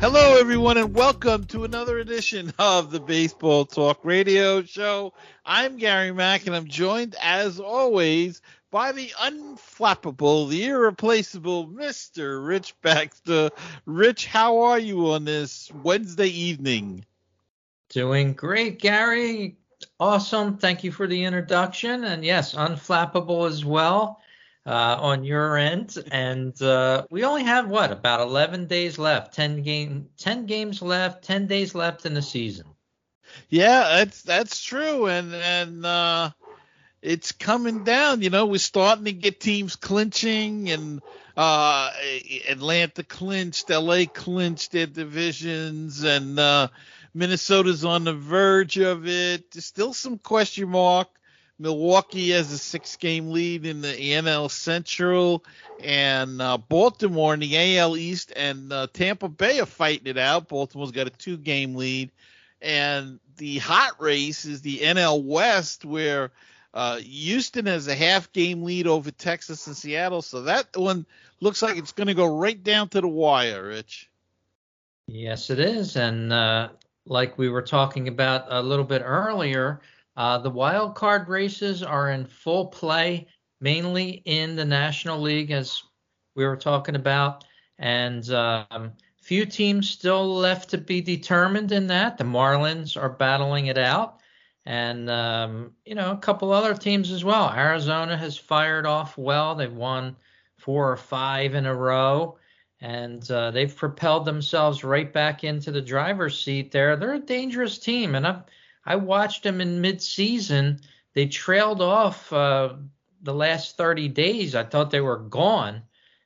Hello, everyone, and welcome to another edition of the Baseball Talk Radio Show. I'm Gary Mack, and I'm joined, as always, by the unflappable, the irreplaceable Mr. Rich Baxter. Rich, how are you on this Wednesday evening? Doing great, Gary. Awesome. Thank you for the introduction. And yes, unflappable as well uh, on your end. And uh, we only have what about 11 days left? 10 game, 10 games left, 10 days left in the season. Yeah, that's that's true, and and uh, it's coming down. You know, we're starting to get teams clinching, and uh, Atlanta clinched, LA clinched their divisions, and uh, Minnesota's on the verge of it. There's still some question mark Milwaukee has a six game lead in the NL Central, and uh, Baltimore in the AL East and uh, Tampa Bay are fighting it out. Baltimore's got a two game lead. And the hot race is the NL West, where uh, Houston has a half game lead over Texas and Seattle. So that one looks like it's going to go right down to the wire, Rich. Yes, it is. And uh, like we were talking about a little bit earlier, uh, the wild card races are in full play, mainly in the National League, as we were talking about, and um, few teams still left to be determined in that. The Marlins are battling it out, and um, you know a couple other teams as well. Arizona has fired off well; they've won four or five in a row. And uh, they've propelled themselves right back into the driver's seat there. They're a dangerous team, and I've I watched them in mid-season. They trailed off uh, the last 30 days. I thought they were gone,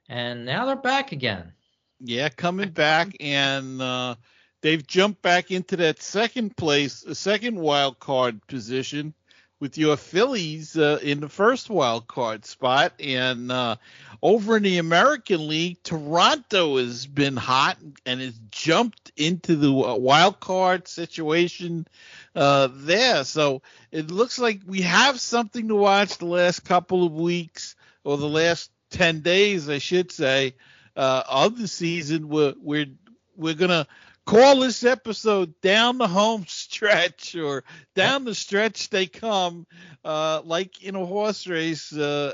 and now they're back again. Yeah, coming back, and uh, they've jumped back into that second place, second wild card position with your Phillies uh, in the first wild card spot. And uh, over in the American League, Toronto has been hot and has jumped into the wild card situation uh, there. So it looks like we have something to watch the last couple of weeks or the last 10 days, I should say, uh, of the season. We're, we're, we're going to call this episode down the home stretch or down the stretch they come, uh, like in a horse race, uh,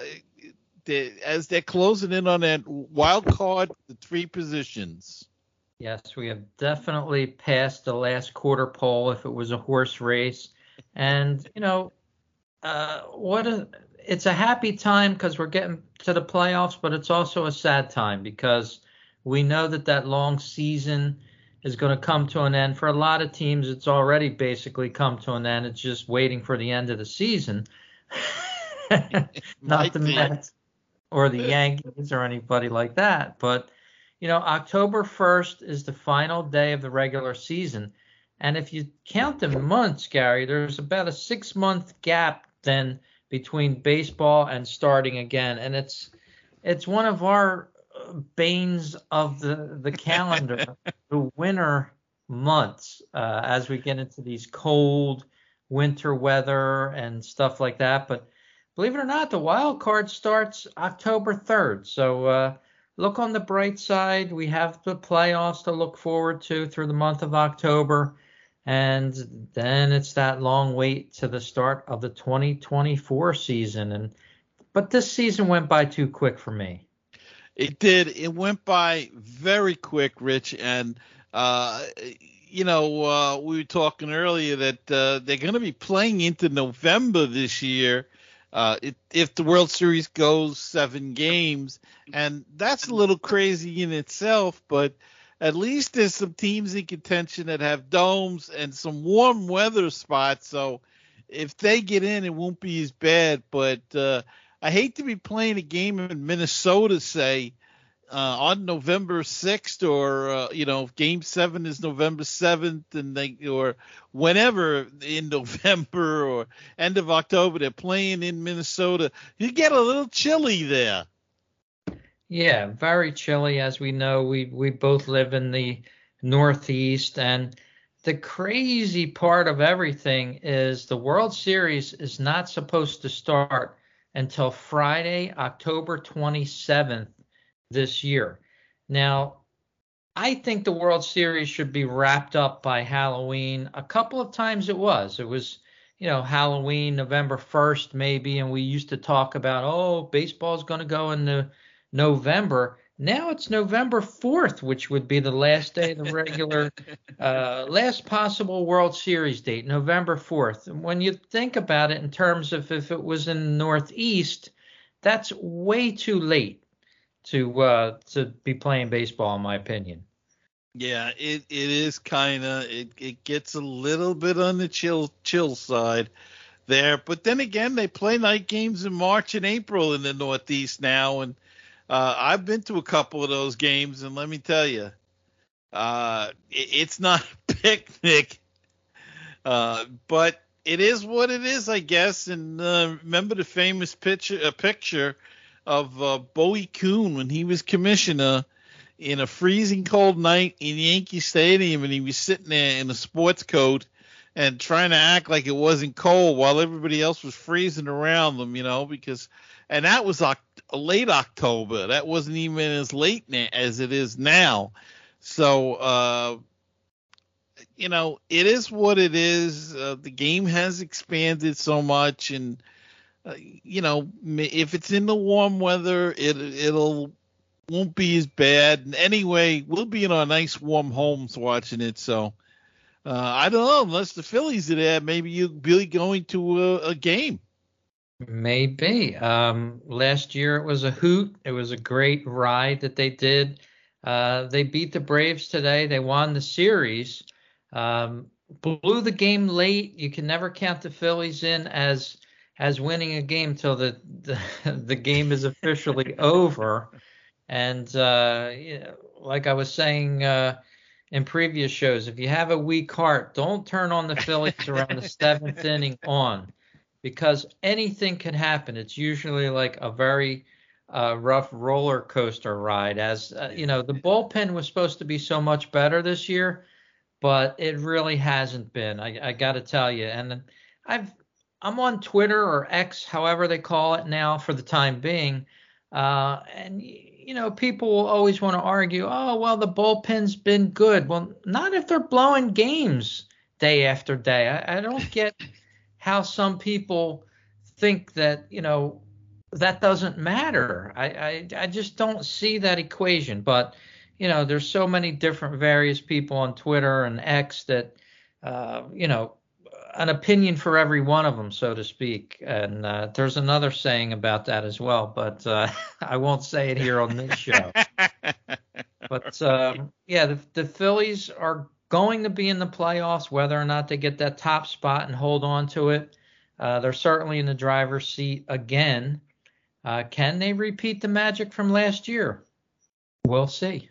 they, as they're closing in on that wild card, the three positions. Yes, we have definitely passed the last quarter pole if it was a horse race. And, you know, uh, what a, it's a happy time because we're getting to the playoffs, but it's also a sad time because we know that that long season – is going to come to an end. For a lot of teams, it's already basically come to an end. It's just waiting for the end of the season. Not the. Mets or the Yankees or anybody like that. But, you know, October 1st is the final day of the regular season. And if you count the months, Gary, there's about a six month gap then between baseball and starting again. And it's it's one of our banes of the the calendar, the winter months, uh, as we get into these cold winter weather and stuff like that. But believe it or not, the wild card starts October 3rd. So uh, look on the bright side. We have the playoffs to look forward to through the month of October. And then it's that long wait to the start of the 2024 season. And but this season went by too quick for me. It did. It went by very quick, Rich, and uh, you know uh, we were talking earlier that uh, they're going to be playing into November this year. Uh, it, if the World Series goes seven games, and that's a little crazy in itself, but at least there's some teams in contention that have domes and some warm weather spots. So if they get in, it won't be as bad. But uh, I hate to be playing a game in Minnesota, say, uh, on November 6th, or uh, you know, Game Seven is November 7th, and they or whenever in November or end of October they're playing in Minnesota. You get a little chilly there. Yeah, very chilly. As we know, we we both live in the Northeast, and the crazy part of everything is the World Series is not supposed to start until Friday, October 27th this year. Now, I think the World Series should be wrapped up by Halloween. A couple of times it was. It was, you know, Halloween, November 1st, maybe, and we used to talk about, oh, baseball's going to go into November. Now it's November 4th, which would be the last day of the regular, uh, last possible World Series date, November 4th. And when you think about it in terms of if it was in the Northeast, that's way too late to uh, to be playing baseball, in my opinion. Yeah, it, it is kind of it, it gets a little bit on the chill chill side there, but then again, they play night games in March and April in the Northeast now, and uh, I've been to a couple of those games, and let me tell you, uh, it, it's not a picnic, uh, but it is what it is, I guess. And uh, remember the famous picture, picture of uh, Bowie Kuhn when he was commissioner in a freezing cold night in Yankee Stadium, and he was sitting there in a sports coat and trying to act like it wasn't cold while everybody else was freezing around them, you know, because and that was late October. That wasn't even as late na- as it is now. So, uh, you know, it is what it is. Uh, the game has expanded so much, and uh, you know, if it's in the warm weather, it it'll won't be as bad. And anyway, we'll be in our nice warm homes watching it. So, uh, I don't know. Unless the Phillies are there, maybe you'll be going to a, a game. Maybe. Um, last year it was a hoot. It was a great ride that they did. Uh, they beat the Braves today. They won the series. Um, blew the game late. You can never count the Phillies in as as winning a game till the the, the game is officially over. And uh, like I was saying uh, in previous shows, if you have a weak heart, don't turn on the Phillies around the seventh inning on because anything can happen. It's usually like a very uh, rough roller coaster ride. As uh, you know, the bullpen was supposed to be so much better this year, but it really hasn't been. I, I got to tell you, and I've I'm on Twitter or X, however they call it now, for the time being, uh, and you know, people will always want to argue, oh well, the bullpen's been good. Well, not if they're blowing games day after day. I, I don't get how some people think that you know that doesn't matter. I, I I just don't see that equation. But you know, there's so many different various people on Twitter and X that uh, you know an opinion for every one of them, so to speak. And uh, there's another saying about that as well, but uh, I won't say it here on this show. but um, yeah, the, the Phillies are going to be in the playoffs, whether or not they get that top spot and hold on to it. Uh, they're certainly in the driver's seat again. Uh, can they repeat the magic from last year? We'll see.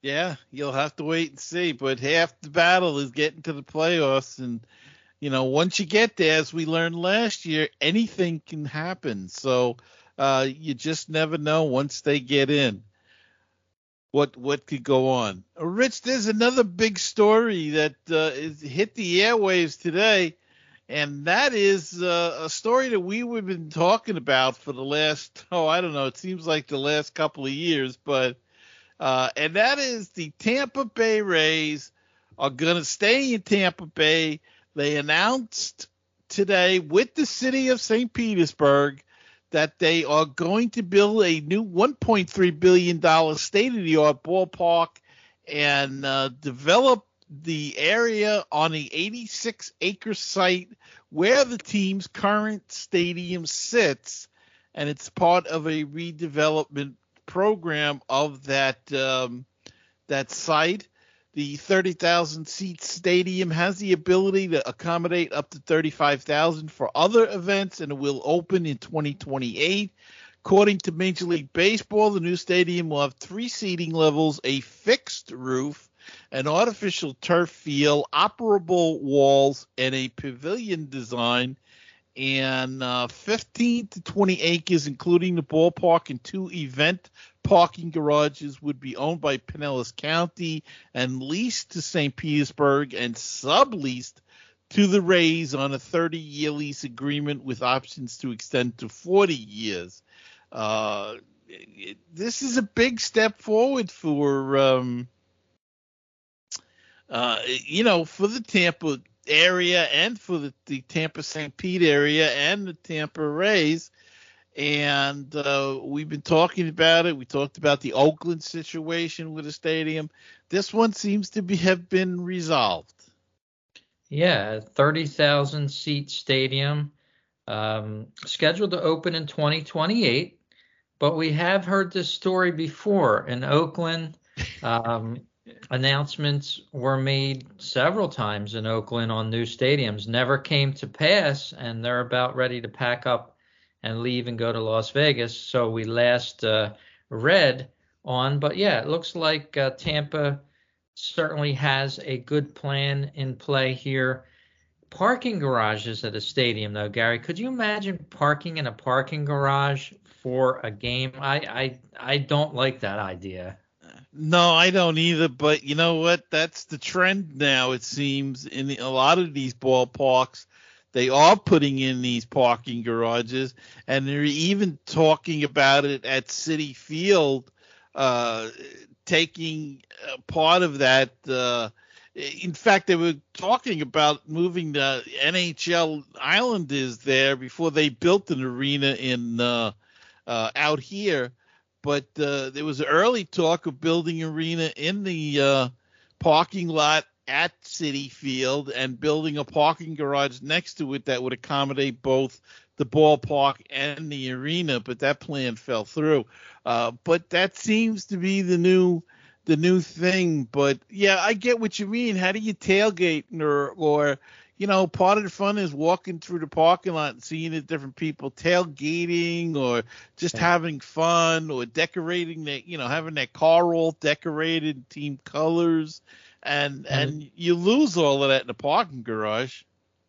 Yeah, you'll have to wait and see. But half the battle is getting to the playoffs, and you know, once you get there, as we learned last year, anything can happen. So uh, you just never know once they get in what what could go on. Rich, there's another big story that uh, hit the airwaves today, and that is uh, a story that we have been talking about for the last oh I don't know it seems like the last couple of years, but uh, and that is the Tampa Bay Rays are going to stay in Tampa Bay. They announced today with the city of St. Petersburg that they are going to build a new 1.3 billion dollar state of the art ballpark and uh, develop the area on the 86 acre site where the team's current stadium sits. And it's part of a redevelopment program of that um, that site the 30,000 seat stadium has the ability to accommodate up to 35,000 for other events and it will open in 2028. According to Major League Baseball, the new stadium will have three seating levels, a fixed roof, an artificial turf field, operable walls, and a pavilion design. And uh, 15 to 20 acres, including the ballpark and two event parking garages would be owned by Pinellas County and leased to St. Petersburg and subleased to the Rays on a 30 year lease agreement with options to extend to 40 years. Uh, this is a big step forward for um, uh, you know for the Tampa area and for the, the Tampa St. Pete area and the Tampa Rays. And uh, we've been talking about it. We talked about the Oakland situation with the stadium. This one seems to be have been resolved. Yeah, 30,000 seat stadium, um, scheduled to open in 2028. But we have heard this story before in Oakland. Um, announcements were made several times in Oakland on new stadiums, never came to pass, and they're about ready to pack up and leave and go to Las Vegas. So we last uh, read on, but yeah, it looks like uh, Tampa certainly has a good plan in play here. Parking garages at a stadium, though, Gary. Could you imagine parking in a parking garage for a game? I I I don't like that idea. No, I don't either. But you know what? That's the trend now. It seems in a lot of these ballparks, they are putting in these parking garages, and they're even talking about it at Citi Field, uh, taking part of that. Uh, in fact, they were talking about moving the NHL Islanders there before they built an arena in uh, uh, out here. But uh, there was early talk of building arena in the uh, parking lot at Citi Field and building a parking garage next to it that would accommodate both the ballpark and the arena. But that plan fell through. Uh, but that seems to be the new the new thing. But yeah, I get what you mean. How do you tailgate or or you know, part of the fun is walking through the parking lot and seeing the different people tailgating or just yeah. having fun or decorating that, you know, having that car all decorated team colors and and, and you lose all of that in the parking garage.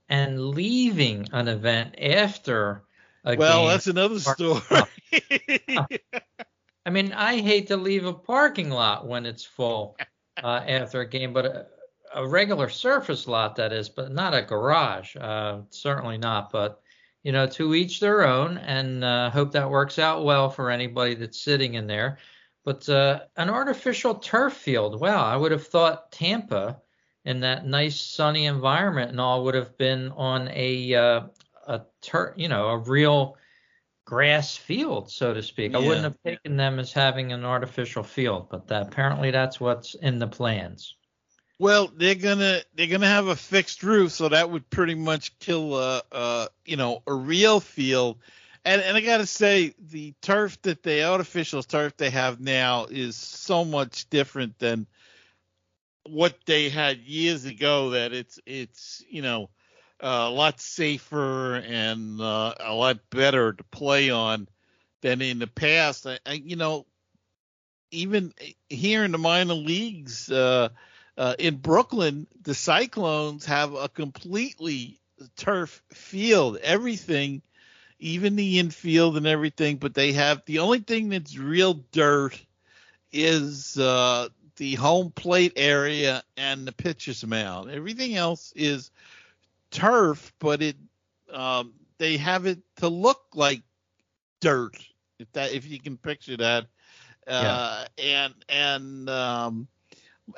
And leaving an event after a well, game. that's another story. I mean, I hate to leave a parking lot when it's full uh, after a game, but a, a, regular surface lot that is, but not a garage. Uh, certainly not. But you know, to each their own, and uh, hope that works out well for anybody that's sitting in there. But uh, an artificial turf field. Wow, I would have thought Tampa, in that nice sunny environment and all, would have been on a uh, a turf, you know, a real grass field, so to speak. Yeah. I wouldn't have taken them as having an artificial field, but that, apparently that's what's in the plans. Well, they're gonna they're gonna have a fixed roof, so that would pretty much kill a, a you know a real field. And and I gotta say, the turf that the artificial turf they have now is so much different than what they had years ago. That it's it's you know a lot safer and uh, a lot better to play on than in the past. I, I, you know, even here in the minor leagues uh, uh, in Brooklyn, the Cyclones have a completely turf field, everything, even the infield and everything. But they have the only thing that's real dirt is uh, the home plate area and the pitcher's mound. Everything else is turf, but it um, they have it to look like dirt. If that if you can picture that, uh, yeah. and and um,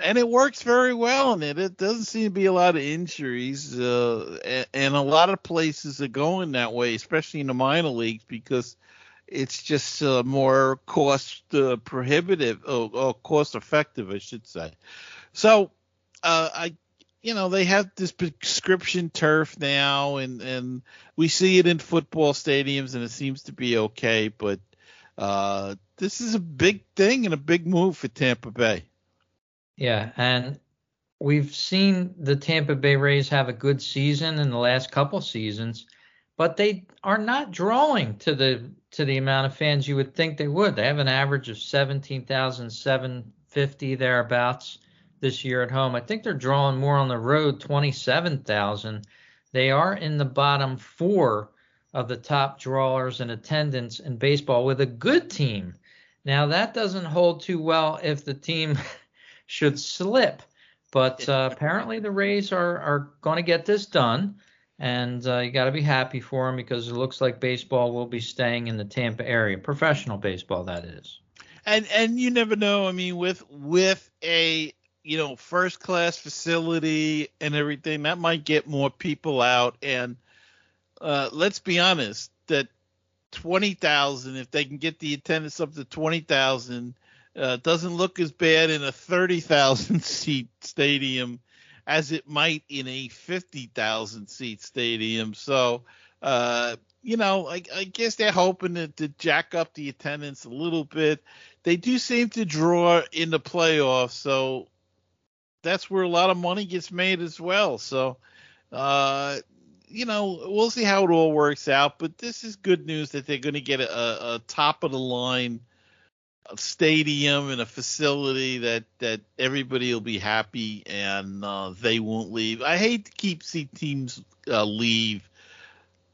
and it works very well in it. It doesn't seem to be a lot of injuries, uh, and, a lot of places are going that way, especially in the minor leagues, because it's just uh, more cost uh, prohibitive or, or, cost effective, I should say. So uh, I you know they have this prescription turf now and and we see it in football stadiums and it seems to be okay but uh, this is a big thing and a big move for Tampa Bay. Yeah, and we've seen the Tampa Bay Rays have a good season in the last couple seasons, but they are not drawing to the to the amount of fans you would think they would. They have an average of 17,750 thereabouts this year at home. I think they're drawing more on the road, 27,000. They are in the bottom four of the top drawers in attendance in baseball with a good team. Now, that doesn't hold too well if the team should slip, but uh, apparently the Rays are, are going to get this done. and uh, you got to be happy for them because it looks like baseball will be staying in the Tampa area, professional baseball that is. And and you never know. I mean, with with a you know first class facility and everything, that might get more people out. And uh, let's be honest, that twenty thousand, if they can get the attendance up to twenty thousand, uh, doesn't look as bad in a thirty thousand seat stadium as it might in a 50,000 seat stadium. So, uh, you know, I, I, guess they're hoping to, to, jack up the attendance a little bit. They do seem to draw in the playoffs, so that's where a lot of money gets made as well. So, uh, you know, we'll see how it all works out. But this is good news that they're going to get a, a top of the line a stadium and a facility that that everybody will be happy and uh, they won't leave. I hate to keep see teams uh, leave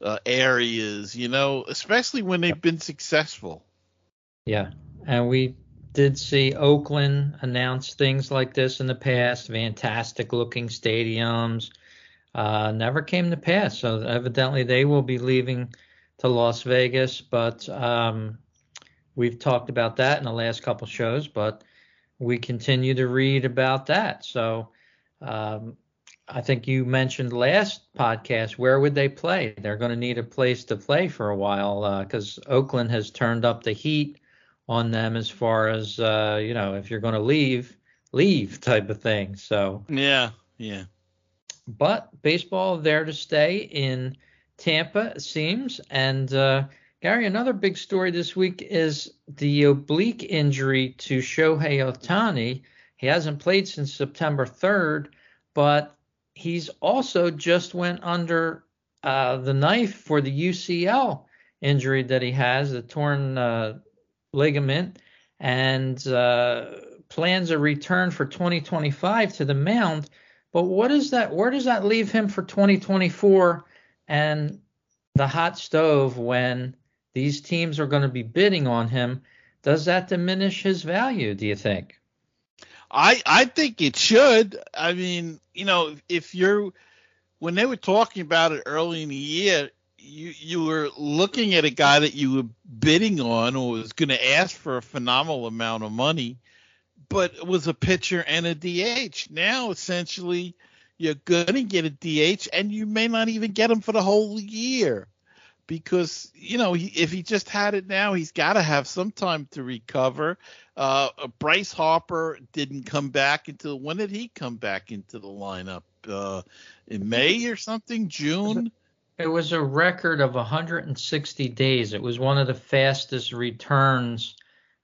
uh, areas, you know, especially when they've been successful. Yeah, and we did see Oakland announce things like this in the past. Fantastic looking stadiums. Uh, never came to pass. So evidently they will be leaving to Las Vegas, but um, We've talked about that in the last couple shows, but we continue to read about that. So um, I think you mentioned last podcast where would they play? They're going to need a place to play for a while because uh, Oakland has turned up the heat on them as far as uh, you know if you're going to leave, leave type of thing. So yeah, yeah. But baseball there to stay in Tampa it seems, and uh, Gary, another big story this week is the oblique injury to Shohei Ohtani. He hasn't played since September 3rd, but he's also just went under uh, the knife for the UCL injury that he has, the torn uh, ligament, and uh, plans a return for 2025 to the mound. But what is that? Where does that leave him for 2024 and the hot stove when these teams are going to be bidding on him. Does that diminish his value, do you think? I I think it should. I mean, you know, if you're when they were talking about it early in the year, you you were looking at a guy that you were bidding on or was going to ask for a phenomenal amount of money, but it was a pitcher and a DH. Now essentially you're going to get a DH and you may not even get him for the whole year because you know he, if he just had it now, he's got to have some time to recover. Uh, Bryce Harper didn't come back until when did he come back into the lineup? Uh, in May or something, June. It was a record of 160 days. It was one of the fastest returns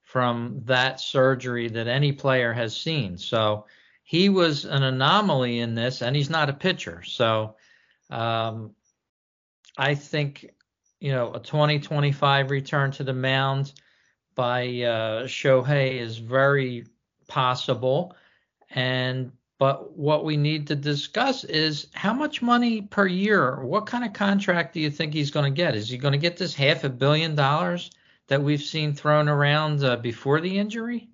from that surgery that any player has seen. So he was an anomaly in this, and he's not a pitcher. So um, I think you know, a 2025 return to the mound by uh, Shohei is very possible. And but what we need to discuss is how much money per year, what kind of contract do you think he's going to get? Is he going to get this half a billion dollars that we've seen thrown around uh, before the injury?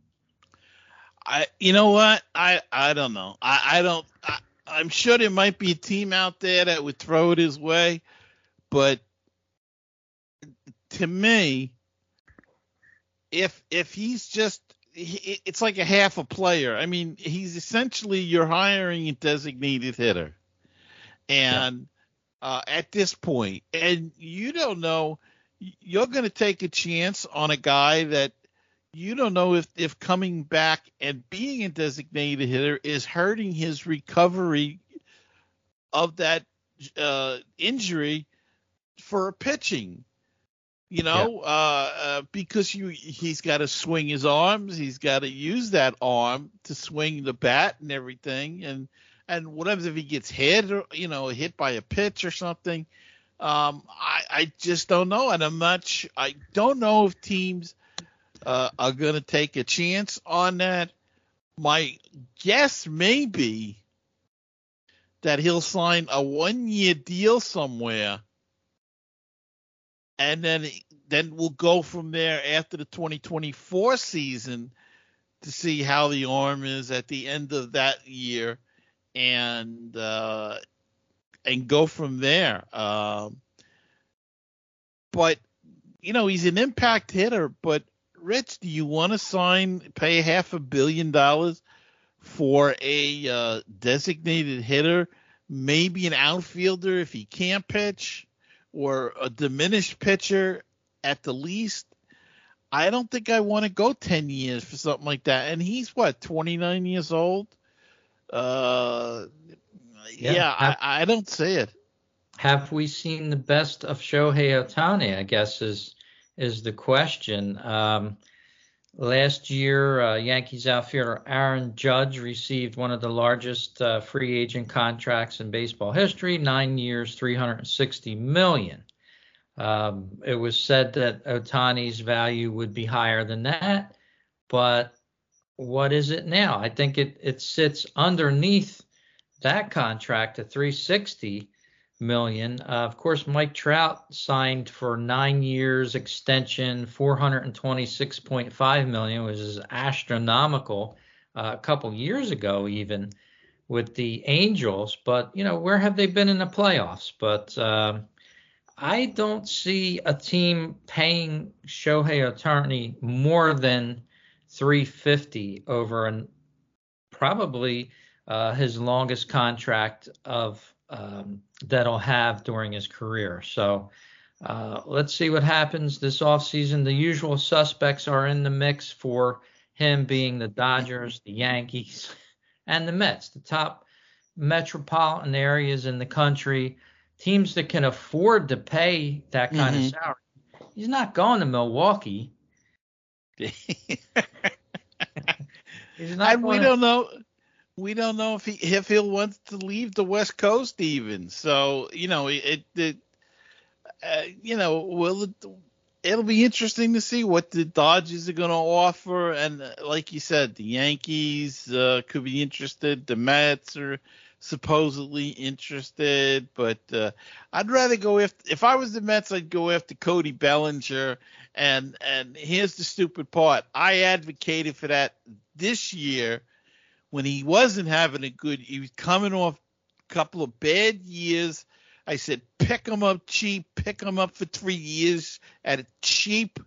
I, you know what? I, I don't know. I, I don't. I, I'm sure there might be a team out there that would throw it his way, but to me, if if he's just it's like a half a player. I mean, he's essentially you're hiring a designated hitter, and yeah. uh, at this point, and you don't know, you're going to take a chance on a guy that you don't know if if coming back and being a designated hitter is hurting his recovery of that uh, injury for pitching you know, yeah. uh, uh, because you he's got to swing his arms, he's got to use that arm to swing the bat and everything, and and what happens if he gets hit or you know hit by a pitch or something? Um, I I just don't know, and I'm not. Sh- I don't know if teams uh, are going to take a chance on that. My guess may be that he'll sign a one year deal somewhere and then then we'll go from there after the 2024 season to see how the arm is at the end of that year and uh, and go from there. Um, but you know, he's an impact hitter. But Rich, do you want to sign, pay half a billion dollars for a uh, designated hitter, maybe an outfielder if he can't pitch, or a diminished pitcher at the least? I don't think I want to go 10 years for something like that. And he's what, 29 years old? Uh, yeah, yeah I, I, don't see it. Have we seen the best of Shohei Ohtani? I guess is is the question. Um, last year, uh, Yankees outfielder Aaron Judge received one of the largest uh, free agent contracts in baseball history, nine years, 360 million. Um, it was said that Ohtani's value would be higher than that, but what is it now? I think it it sits underneath that contract at 360 million. Uh, of course, Mike Trout signed for nine years extension, 426.5 million, which is astronomical. Uh, a couple years ago, even with the Angels, but you know where have they been in the playoffs? But uh, I don't see a team paying Shohei Ohtani more than 350 over an probably uh, his longest contract of um, that he'll have during his career. So uh, let's see what happens this offseason. The usual suspects are in the mix for him being the Dodgers, the Yankees, and the Mets, the top metropolitan areas in the country, teams that can afford to pay that kind mm-hmm. of salary. He's not going to Milwaukee. He's not and we don't know we don't know if he if he'll want to leave the West Coast even. So you know it, it uh, you know will it, it'll be interesting to see what the Dodgers are going to offer, and uh, like you said, the Yankees uh, could be interested. The Mets are supposedly interested, but uh, I'd rather go if if I was the Mets, I'd go after Cody Bellinger. And and here's the stupid part: I advocated for that this year when he wasn't having a good, he was coming off a couple of bad years. I said, pick him up cheap, pick him up for three years at a cheap.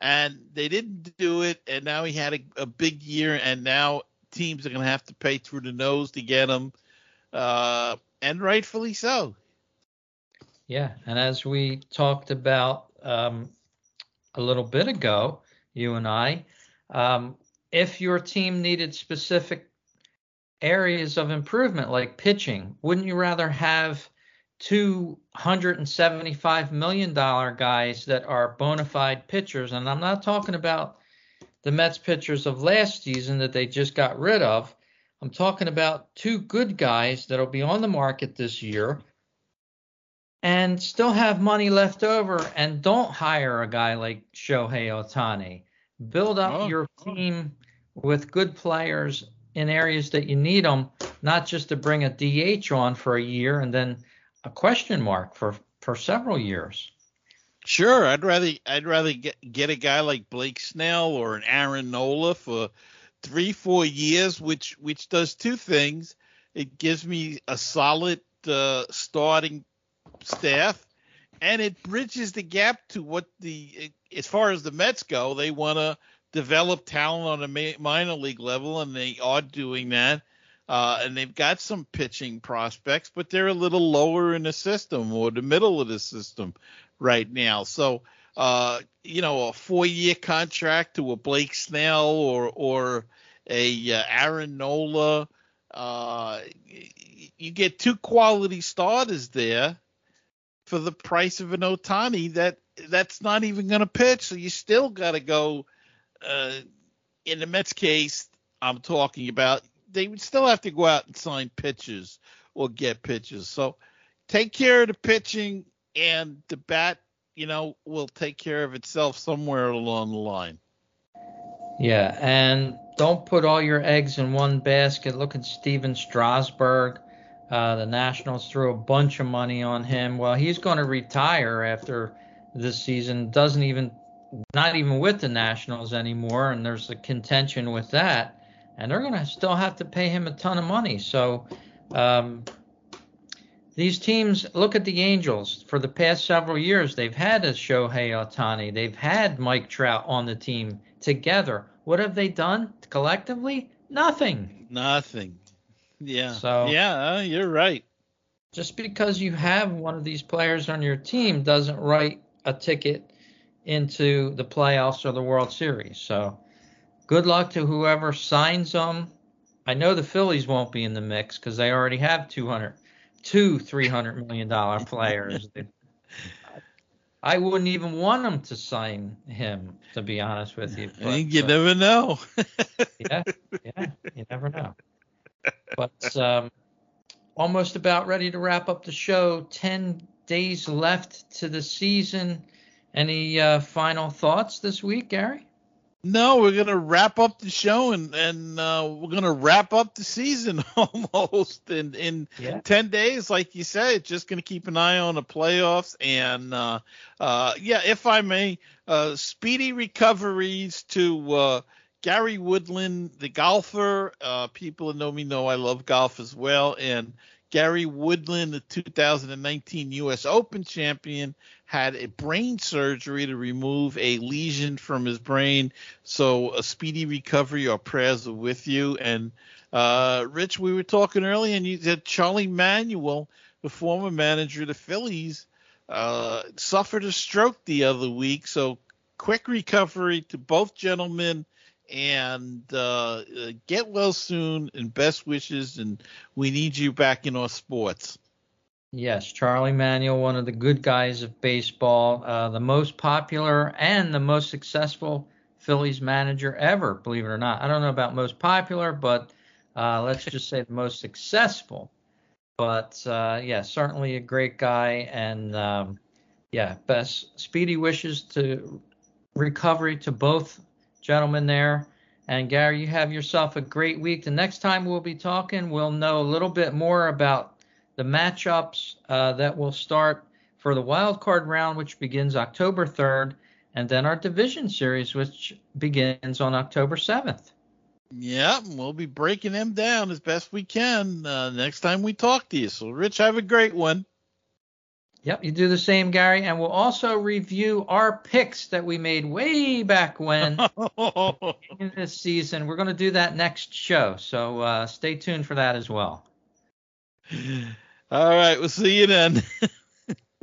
And they didn't do it. And now he had a, a big year. And now teams are going to have to pay through the nose to get him. Uh, and rightfully so. Yeah. And as we talked about um, a little bit ago, you and I, um, if your team needed specific areas of improvement like pitching, wouldn't you rather have two hundred and seventy-five million dollar guys that are bona fide pitchers? And I'm not talking about the Mets pitchers of last season that they just got rid of. I'm talking about two good guys that'll be on the market this year and still have money left over and don't hire a guy like Shohei Ohtani. Build up oh, your team with good players in areas that you need them, not just to bring a DH on for a year and then a question mark for for several years. Sure, I'd rather I'd rather get get a guy like Blake Snell or an Aaron Nola for three four years, which which does two things. It gives me a solid uh, starting staff, and it bridges the gap to what the as far as the Mets go, they want to develop talent on a minor league level, and they are doing that. Uh, and they've got some pitching prospects, but they're a little lower in the system or the middle of the system right now. So, uh, you know, a four-year contract to a Blake Snell or or a uh, Aaron Nola, uh, you get two quality starters there for the price of an Ohtani that that's not even going to pitch. So you still got to go uh, in the Mets case, I'm talking about, they would still have to go out and sign pitchers or get pitchers. So take care of the pitching, and the bat, you know, will take care of itself somewhere along the line. Yeah, and don't put all your eggs in one basket. Look at Stephen Strasburg. Uh, the Nationals threw a bunch of money on him. Well, he's going to retire after this season. Doesn't even not even with the Nationals anymore, and there's a contention with that, and they're going to still have to pay him a ton of money. So, um, these teams look at the Angels for the past several years. They've had a Shohei Ohtani, they've had Mike Trout on the team together. What have they done collectively? Nothing. Nothing. Yeah. So yeah, you're right. Just because you have one of these players on your team doesn't write a ticket into the playoffs or the World Series. So good luck to whoever signs them. I know the Phillies won't be in the mix because they already have 200, two 300 million dollar players. I wouldn't even want them to sign him, to be honest with you. But, you uh, never know. yeah, yeah, you never know. But um, almost about ready to wrap up the show. Ten days left to the season. Any uh, final thoughts this week, Gary? No, we're gonna wrap up the show and and uh, we're gonna wrap up the season almost in in yeah. ten days, like you said. Just gonna keep an eye on the playoffs and uh, uh, yeah, if I may, uh, speedy recoveries to uh, Gary Woodland, the golfer. Uh, people that know me know I love golf as well, and Gary Woodland, the 2019 U.S. Open champion, had a brain surgery to remove a lesion from his brain. So a speedy recovery. Our prayers are with you. And uh, Rich, we were talking earlier, and you said Charlie Manuel, the former manager of the Phillies, uh, suffered a stroke the other week. So quick recovery to both gentlemen and uh, get well soon and best wishes and we need you back in our sports. Yes charlie manuel one of the good guys of baseball uh, the most popular and the most successful phillies manager ever believe it or not. I don't know about most popular but uh, let's just say the most successful. But uh, yeah certainly a great guy and um, yeah best speedy wishes to recovery to both gentlemen there. And Gary, you have yourself a great week. The next time we'll be talking, we'll know a little bit more about the matchups uh, that will start for the wild card round, which begins October 3rd, and then our division series, which begins on October 7th. Yeah, we'll be breaking them down as best we can uh, next time we talk to you. So, Rich, have a great one. Yep, you do the same, Gary, and we'll also review our picks that we made way back when in this season. We're going to do that next show, so uh, stay tuned for that as well. All right, we'll see you then.